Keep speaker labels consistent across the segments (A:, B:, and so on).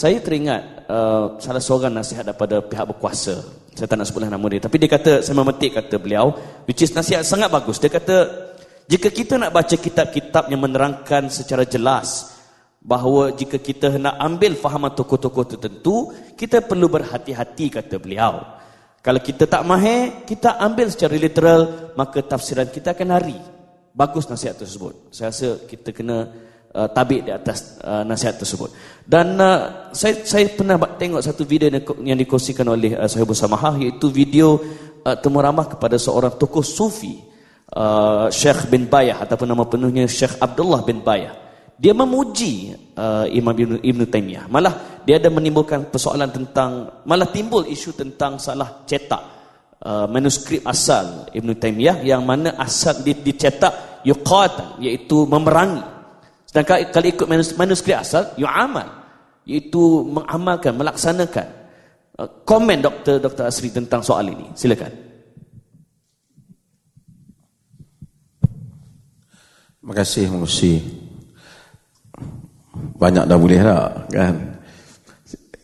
A: saya teringat uh, salah seorang nasihat daripada pihak berkuasa. Saya tak nak sebutlah nama dia. Tapi dia kata, saya memetik kata beliau, which is nasihat sangat bagus. Dia kata, jika kita nak baca kitab-kitab yang menerangkan secara jelas bahawa jika kita nak ambil fahaman tokoh-tokoh tertentu, kita perlu berhati-hati kata beliau. Kalau kita tak mahir, kita ambil secara literal, maka tafsiran kita akan lari. Bagus nasihat tersebut. Saya rasa kita kena uh, tabik di atas uh, nasihat tersebut. Dan uh, saya saya pernah tengok satu video yang dikongsikan oleh uh, Sahibul Samahah iaitu video uh, temu ramah kepada seorang tokoh sufi uh, Syekh bin Bayah ataupun nama penuhnya Syekh Abdullah bin Bayah. Dia memuji uh, Imam Ibn, Ibn Taymiyah. Malah dia ada menimbulkan persoalan tentang malah timbul isu tentang salah cetak uh, manuskrip asal Ibn Taymiyah yang mana asal dicetak yuqatan iaitu memerangi Sedangkan kalau ikut manuskrip asal, amal, Iaitu mengamalkan, melaksanakan. Uh, komen Dr. Dr. Asri tentang soal ini. Silakan.
B: Terima kasih Musi. Banyak dah boleh tak kan?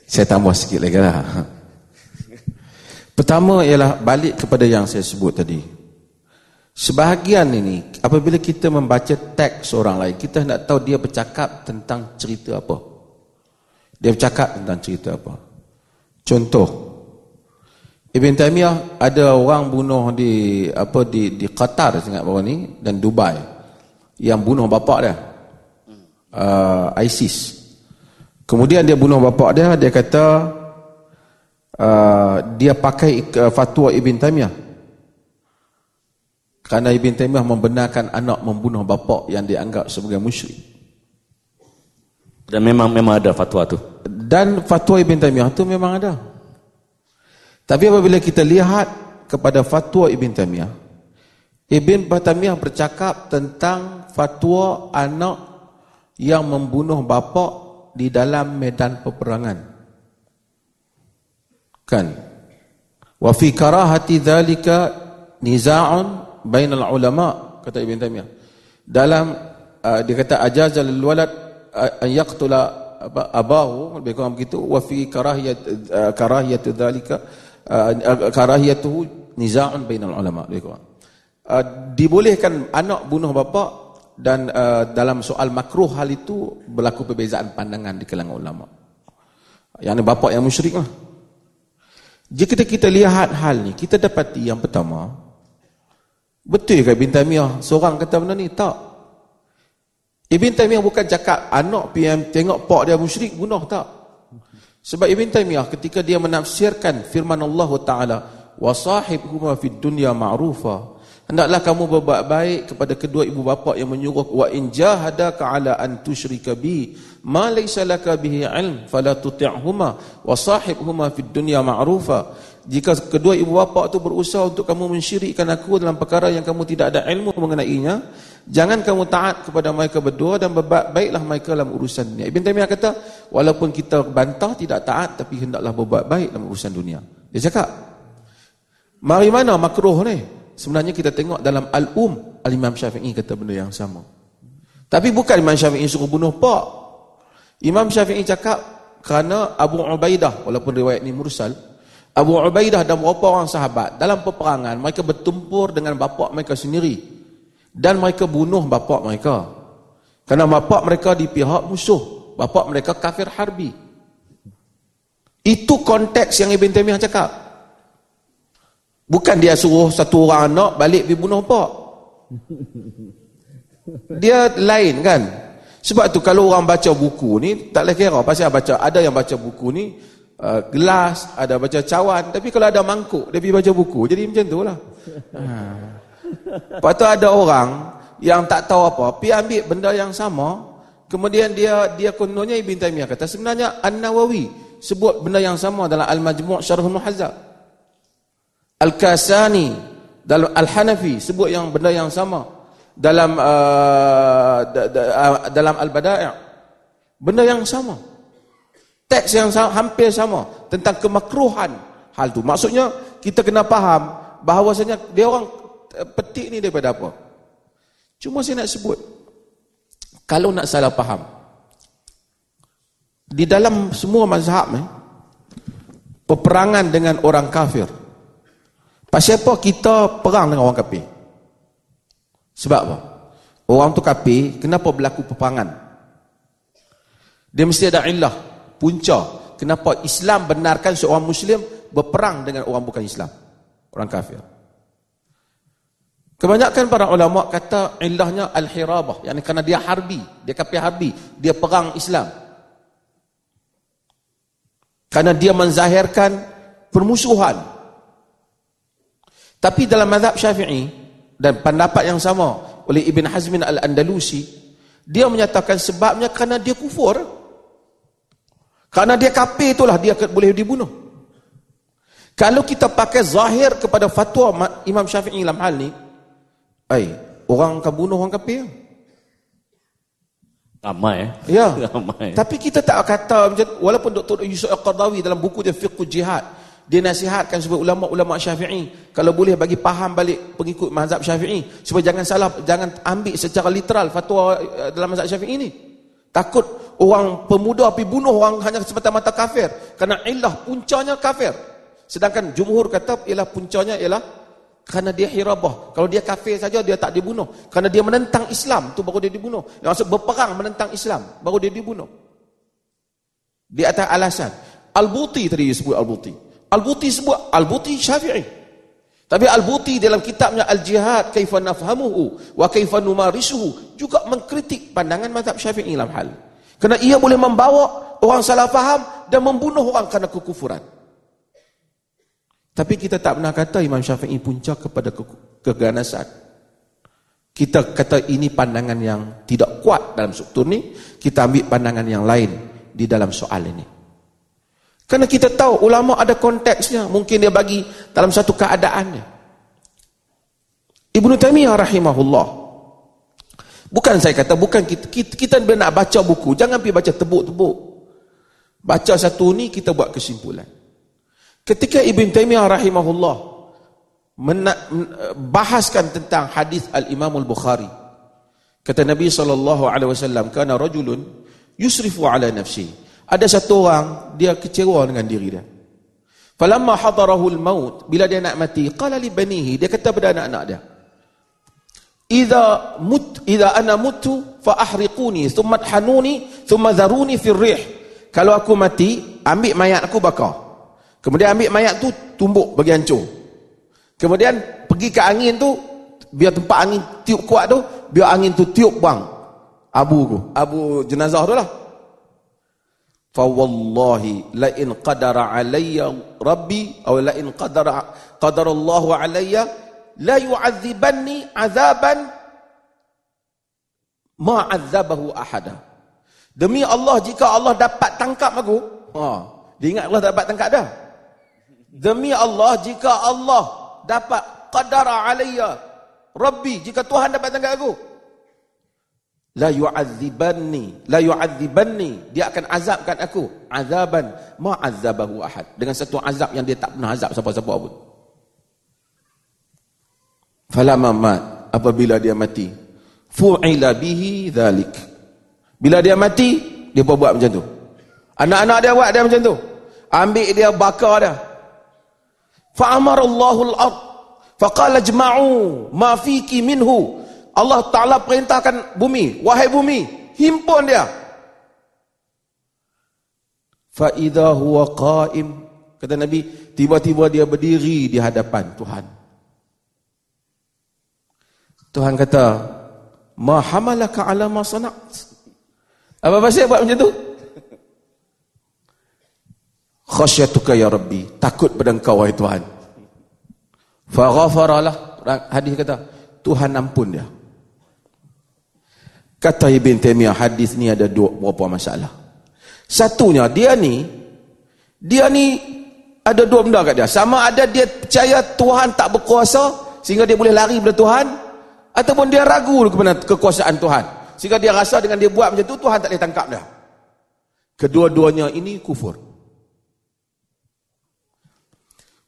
B: Saya tambah sikit lagi lah. Pertama ialah balik kepada yang saya sebut tadi. Sebahagian ini, apabila kita membaca teks orang lain, kita nak tahu dia bercakap tentang cerita apa. Dia bercakap tentang cerita apa. Contoh, Ibn Taymiyah ada orang bunuh di apa di di Qatar sangat bawah ni dan Dubai yang bunuh bapak dia. Uh, ISIS. Kemudian dia bunuh bapak dia, dia kata uh, dia pakai uh, fatwa Ibn Taymiyah kerana Ibn Taymiyah membenarkan anak membunuh bapa yang dianggap sebagai musyrik.
A: Dan memang memang ada fatwa tu.
B: Dan fatwa Ibn Taymiyah tu memang ada. Tapi apabila kita lihat kepada fatwa Ibn Taymiyah, Ibn Taymiyah bercakap tentang fatwa anak yang membunuh bapa di dalam medan peperangan. Kan? Wa fi karahati dhalika niza'un bainal ulama kata Ibn Taymiyah. Dalam uh, dia kata ajazal walad uh, an yaqtula abahu lebih kurang begitu wa fi karahiyat uh, karahiyat dzalika uh, uh, karahiyatuhu niza'un bainal ulama lebih kurang. Uh, dibolehkan anak bunuh bapa dan uh, dalam soal makruh hal itu berlaku perbezaan pandangan di kalangan ulama. Yang bapa yang musyrik lah. Jika kita lihat hal ni kita dapati yang pertama Betul ke Ibn Taymiyah seorang kata benda ni? Tak. Ibn Taymiyah bukan cakap anak PM tengok pak dia musyrik bunuh tak. Sebab Ibn Taymiyah ketika dia menafsirkan firman Allah Taala wa sahibhuma fid dunya ma'rufa hendaklah kamu berbuat baik kepada kedua ibu bapa yang menyuruh wa in jahadaka ala an tusyrika bi ma laysa laka bihi ilm fala tuti'huma wa sahibhuma fid dunya ma'rufa jika kedua ibu bapa itu berusaha untuk kamu mensyirikkan aku dalam perkara yang kamu tidak ada ilmu mengenainya, jangan kamu taat kepada mereka berdua dan berbuat baiklah mereka dalam urusan dunia. Ibn Taymiyah kata, walaupun kita bantah tidak taat tapi hendaklah berbuat baik dalam urusan dunia. Dia cakap, mari mana makruh ni? Sebenarnya kita tengok dalam Al-Um, Al-Imam Syafi'i kata benda yang sama. Tapi bukan Imam Syafi'i suruh bunuh pak. Imam Syafi'i cakap kerana Abu Ubaidah, walaupun riwayat ini mursal, Abu Ubaidah dan beberapa orang sahabat dalam peperangan mereka bertempur dengan bapa mereka sendiri dan mereka bunuh bapa mereka. Kerana bapa mereka di pihak musuh, bapa mereka kafir harbi. Itu konteks yang Ibn Taymiyah cakap. Bukan dia suruh satu orang anak balik pergi bunuh pak. Dia lain kan? Sebab tu kalau orang baca buku ni tak boleh kira pasal baca ada yang baca buku ni uh, gelas, ada baca cawan. Tapi kalau ada mangkuk, dia pergi baca buku. Jadi macam tu lah. Lepas tu ada orang yang tak tahu apa, pergi ambil benda yang sama. Kemudian dia dia kononnya Ibn Taymiyah kata, sebenarnya An-Nawawi sebut benda yang sama dalam Al-Majmu' Syarhul Muhazzab. Al-Kasani dalam Al-Hanafi sebut yang benda yang sama dalam uh, dalam Al-Bada'i' benda yang sama teks yang hampir sama tentang kemakruhan hal tu. Maksudnya kita kena faham bahawasanya dia orang eh, petik ni daripada apa? Cuma saya nak sebut kalau nak salah faham di dalam semua mazhab eh, peperangan dengan orang kafir. Pasal apa kita perang dengan orang kafir? Sebab apa? Orang tu kafir, kenapa berlaku peperangan? Dia mesti ada illah, punca. Kenapa Islam benarkan seorang Muslim berperang dengan orang bukan Islam? Orang kafir. Kebanyakan para ulama kata illahnya al-hirabah, yakni kerana dia harbi, dia kafir harbi, dia perang Islam. Karena dia menzahirkan permusuhan. Tapi dalam mazhab Syafi'i dan pendapat yang sama oleh Ibn Hazmin Al-Andalusi, dia menyatakan sebabnya kerana dia kufur. Kerana dia kafir itulah dia boleh dibunuh. Kalau kita pakai zahir kepada fatwa Imam Syafi'i dalam hal ni, ai orang akan bunuh orang kafir.
A: Ramai eh.
B: Ya.
A: Ramai.
B: Tapi kita tak kata macam walaupun Dr. Yusuf Al-Qardawi dalam buku dia Fiqh Jihad dia nasihatkan supaya ulama-ulama Syafi'i kalau boleh bagi faham balik pengikut mazhab Syafi'i supaya jangan salah jangan ambil secara literal fatwa eh, dalam mazhab Syafi'i ini. Takut orang pemuda pergi bunuh orang hanya semata-mata kafir kerana illah puncanya kafir. Sedangkan jumhur kata ialah puncanya ialah kerana dia hirabah. Kalau dia kafir saja dia tak dibunuh. Kerana dia menentang Islam tu baru dia dibunuh. Yang maksud berperang menentang Islam baru dia dibunuh. Di atas alasan. Al-Buti tadi disebut Al-Buti. Al-Buti sebut Al-Buti Syafi'i. Tapi Al-Buti dalam kitabnya Al-Jihad Kaifa Nafhamuhu Wa Kaifa Numarisuhu Juga mengkritik pandangan mazhab Syafi'i dalam hal. Kerana ia boleh membawa orang salah faham dan membunuh orang kerana kekufuran. Tapi kita tak pernah kata Imam Syafi'i puncak kepada ke keganasan. Kita kata ini pandangan yang tidak kuat dalam struktur ni. Kita ambil pandangan yang lain di dalam soal ini. Kerana kita tahu ulama ada konteksnya. Mungkin dia bagi dalam satu keadaannya. Ibn Taymiyah rahimahullah. Bukan saya kata, bukan kita, kita, kita nak baca buku. Jangan pergi baca tebuk-tebuk. Baca satu ni, kita buat kesimpulan. Ketika Ibn Taymiyah rahimahullah bahaskan tentang hadis Al-Imam Al-Bukhari. Kata Nabi SAW, Kana rajulun yusrifu ala nafsi. Ada satu orang, dia kecewa dengan diri dia. Falamma hadarahu al-maut, bila dia nak mati, qala li banihi, dia kata pada anak-anak dia. Idza mut idza ana mutu fa ahriquni thumma hanuni thumma dharuni fi rih. Kalau aku mati, ambil mayat aku bakar. Kemudian ambil mayat tu tumbuk bagi hancur. Kemudian pergi ke angin tu biar tempat angin tiup kuat tu, biar angin tu tiup bang abu tu, abu jenazah tu lah. Fa wallahi la in qadara alayya rabbi atau la in qadara qadara alayya la yu'adzibanni azaban ma 'adzabahu ahada. Demi Allah jika Allah dapat tangkap aku, ha, dia ingat Allah dapat tangkap dah. Demi Allah jika Allah dapat qadara alayya Rabbi jika Tuhan dapat tangkap aku. la yu'adzibanni la yu'adzibanni dia akan azabkan aku. azaban ma azabahu ahad dengan satu azab yang dia tak pernah azab siapa-siapa pun falamma mat apabila dia mati fu'ila bihi dhalik bila dia mati dia buat macam tu anak-anak dia buat dia macam tu ambil dia bakar dia Fa'amar Allahul ard. Faqala jma'u ma fiki minhu. Allah Ta'ala perintahkan bumi. Wahai bumi, himpun dia. Fa'idha huwa qa'im. Kata Nabi, tiba-tiba dia berdiri di hadapan Tuhan. Tuhan kata, Ma hamalaka ala ma sana'at. Apa pasal buat macam tu? khasyatuka ya rabbi takut pada engkau wahai tuhan fa ghafaralah hadis kata tuhan ampun dia kata ibn taimiyah hadis ni ada dua beberapa masalah satunya dia ni dia ni ada dua benda kat dia sama ada dia percaya tuhan tak berkuasa sehingga dia boleh lari pada tuhan ataupun dia ragu kepada kekuasaan tuhan sehingga dia rasa dengan dia buat macam tu tuhan tak boleh tangkap dia kedua-duanya ini kufur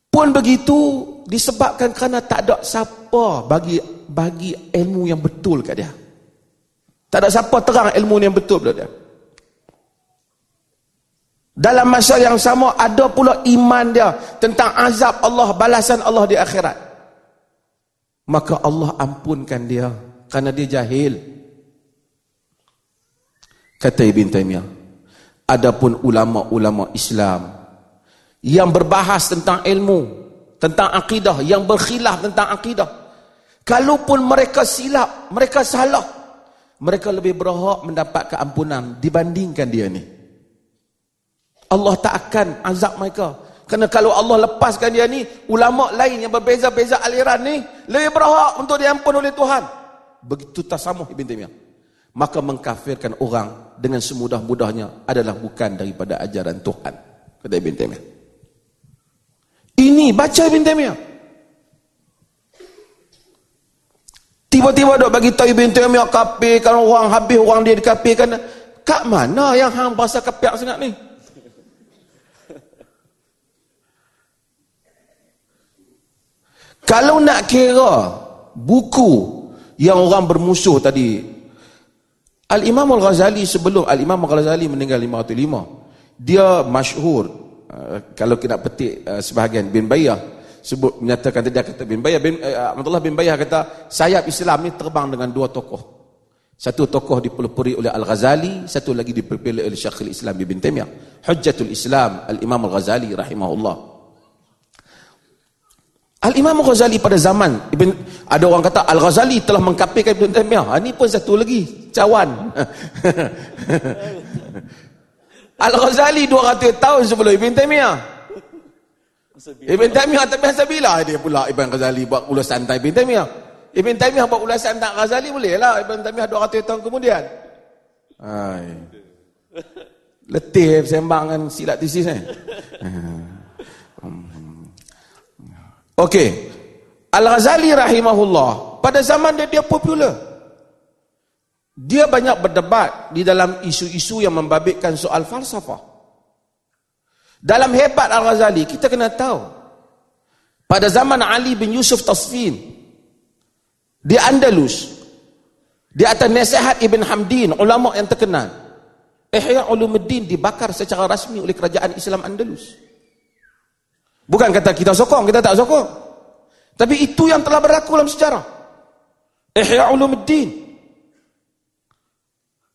B: Pun begitu disebabkan kerana tak ada siapa bagi bagi ilmu yang betul kat dia. Tak ada siapa terang ilmu yang betul pada dia. dalam masa yang sama ada pula iman dia tentang azab Allah balasan Allah di akhirat maka Allah ampunkan dia kerana dia jahil kata Ibn Taymiyah adapun ulama-ulama Islam yang berbahas tentang ilmu tentang akidah yang berkhilaf tentang akidah kalaupun mereka silap mereka salah mereka lebih berhak mendapat keampunan dibandingkan dia ni Allah tak akan azab mereka. Kerana kalau Allah lepaskan dia ni, ulama lain yang berbeza-beza aliran ni, lebih berhak untuk diampun oleh Tuhan. Begitu tasamuh Ibn Taymiyah. Maka mengkafirkan orang dengan semudah-mudahnya adalah bukan daripada ajaran Tuhan. Kata Ibn Taymiyah. Ini baca Ibn Taymiyah. Tiba-tiba dok bagi tahu Ibn Taymiyah kafir, kalau orang habis orang dia dikafirkan. Kat mana yang hang bahasa kafir sangat ni? Kalau nak kira buku yang orang bermusuh tadi Al-Imam Al-Ghazali sebelum Al-Imam Al-Ghazali meninggal 505 dia masyhur uh, kalau kita petik uh, sebahagian bin Bayyah sebut menyatakan dia kata bin Bayyah bin uh, Abdullah bin Bayyah kata sayap Islam ni terbang dengan dua tokoh. Satu tokoh dipelopori oleh Al-Ghazali satu lagi dipelopori oleh Syekhul Islam Ibn Taimiyah Hujjatul Islam Al-Imam Al-Ghazali rahimahullah Al-Imam Ghazali pada zaman Ibn, ada orang kata Al-Ghazali telah mengkapirkan Ibn Taymiyah. Ha, ini pun satu lagi cawan. Al-Ghazali 200 tahun sebelum Ibn Taymiyah. Ibn Taymiyah tapi bila dia pula Ibn Ghazali buat ulasan tentang Ibn Taymiyah? Ibn Taymiyah buat ulasan tentang Ghazali boleh lah. Ibn Taymiyah 200 tahun kemudian. Hai. Letih sembang dengan silat tesis ni. Okey. Al-Ghazali rahimahullah pada zaman dia dia popular. Dia banyak berdebat di dalam isu-isu yang membabitkan soal falsafah. Dalam hebat Al-Ghazali kita kena tahu pada zaman Ali bin Yusuf Tasfin di Andalus di atas nasihat Ibn Hamdin ulama yang terkenal Ihya Ulumuddin dibakar secara rasmi oleh kerajaan Islam Andalus. Bukan kata kita sokong, kita tak sokong. Tapi itu yang telah berlaku dalam sejarah. Ihya Ulumuddin.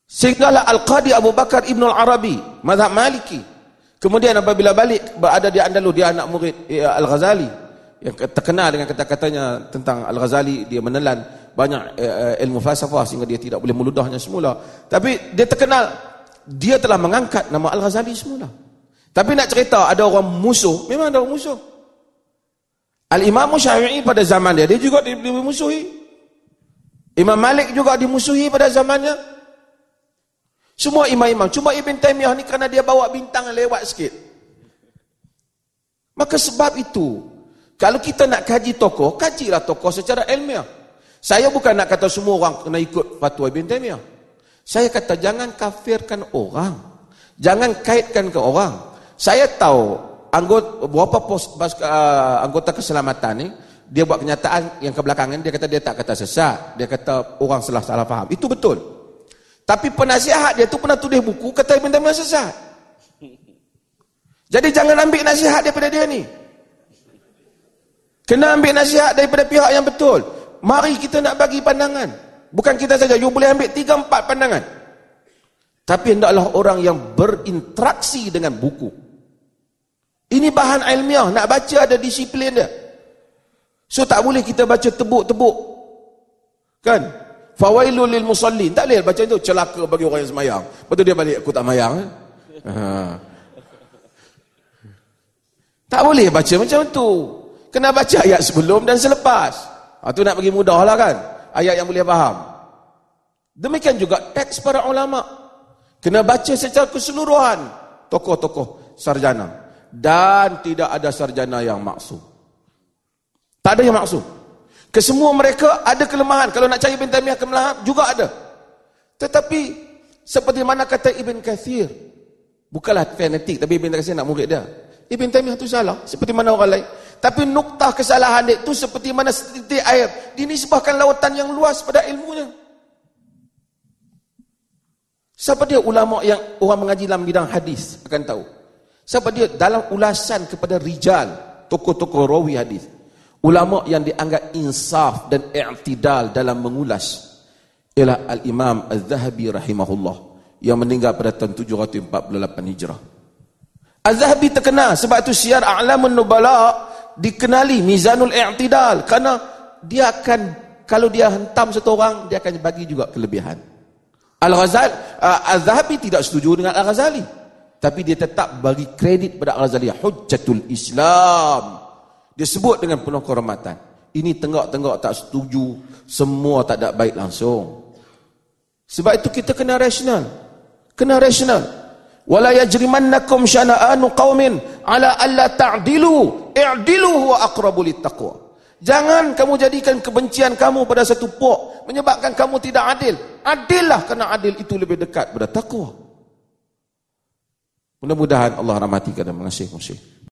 B: Sehinggalah Al-Qadi Abu Bakar Ibn Al-Arabi, mazhab Maliki. Kemudian apabila balik berada di Andalus, dia anak murid eh, Al-Ghazali. Yang terkenal dengan kata-katanya tentang Al-Ghazali, dia menelan banyak eh, ilmu falsafah sehingga dia tidak boleh meludahnya semula. Tapi dia terkenal, dia telah mengangkat nama Al-Ghazali semula. Tapi nak cerita ada orang musuh, memang ada orang musuh. Al-Imam Syafi'i pada zaman dia, dia juga dimusuhi. Imam Malik juga dimusuhi pada zamannya. Semua imam-imam. Cuma Ibn Taymiyah ni kerana dia bawa bintang lewat sikit. Maka sebab itu, kalau kita nak kaji tokoh, kajilah tokoh secara ilmiah. Saya bukan nak kata semua orang kena ikut fatwa Ibn Taymiyah. Saya kata jangan kafirkan orang. Jangan kaitkan ke orang. Saya tahu anggota beberapa pos, bas, uh, anggota keselamatan ni dia buat kenyataan yang kebelakangan dia kata dia tak kata sesat, dia kata orang salah salah faham. Itu betul. Tapi penasihat dia tu pernah tulis buku kata Ibn Taimiyah sesat. Jadi jangan ambil nasihat daripada dia ni. Kena ambil nasihat daripada pihak yang betul. Mari kita nak bagi pandangan. Bukan kita saja, you boleh ambil tiga empat pandangan. Tapi hendaklah orang yang berinteraksi dengan buku. Ini bahan ilmiah, nak baca ada disiplin dia. So tak boleh kita baca tebuk-tebuk. Kan? Fawailul lil musallin. Tak boleh baca itu celaka bagi orang yang semayang. Betul dia balik aku tak mayang. Eh? Ha. Tak boleh baca macam tu. Kena baca ayat sebelum dan selepas. Ha, tu nak bagi mudah lah kan. Ayat yang boleh faham. Demikian juga teks para ulama' Kena baca secara keseluruhan tokoh-tokoh sarjana dan tidak ada sarjana yang maksum. Tak ada yang maksum. Kesemua mereka ada kelemahan. Kalau nak cari Ibn Taymiyah kelemahan juga ada. Tetapi seperti mana kata Ibn Kathir, bukanlah fanatik tapi Ibn Kathir nak murid dia. Ibn Taymiyah itu salah seperti mana orang lain. Tapi nuktah kesalahan dia itu seperti mana setitik air dinisbahkan lautan yang luas pada ilmunya. Siapa dia ulama yang orang mengaji dalam bidang hadis akan tahu. Sebab dia dalam ulasan kepada rijal, tokoh-tokoh rawi hadis, ulama yang dianggap insaf dan i'tidal dalam mengulas ialah al-Imam Az-Zahabi rahimahullah yang meninggal pada tahun 748 Hijrah. Az-Zahabi terkenal sebab itu Syiar A'lamun Nubala dikenali Mizanul I'tidal kerana dia akan kalau dia hentam satu orang dia akan bagi juga kelebihan. Al-Ghazali uh, Az-Zahabi tidak setuju dengan Al-Ghazali tapi dia tetap bagi kredit pada Al-Ghazali hujjatul Islam. Dia sebut dengan penuh kehormatan. Ini tenggak-tenggak tak setuju, semua tak ada baik langsung. Sebab itu kita kena rasional. Kena rasional. Wala yajrimannakum syana'anu qaumin ala alla ta'dilu, i'dilu huwa aqrabu littaqwa. Jangan kamu jadikan kebencian kamu pada satu pok menyebabkan kamu tidak adil. Adillah kerana adil itu lebih dekat pada takwa. Mudah-mudahan Allah rahmati dan mengasihi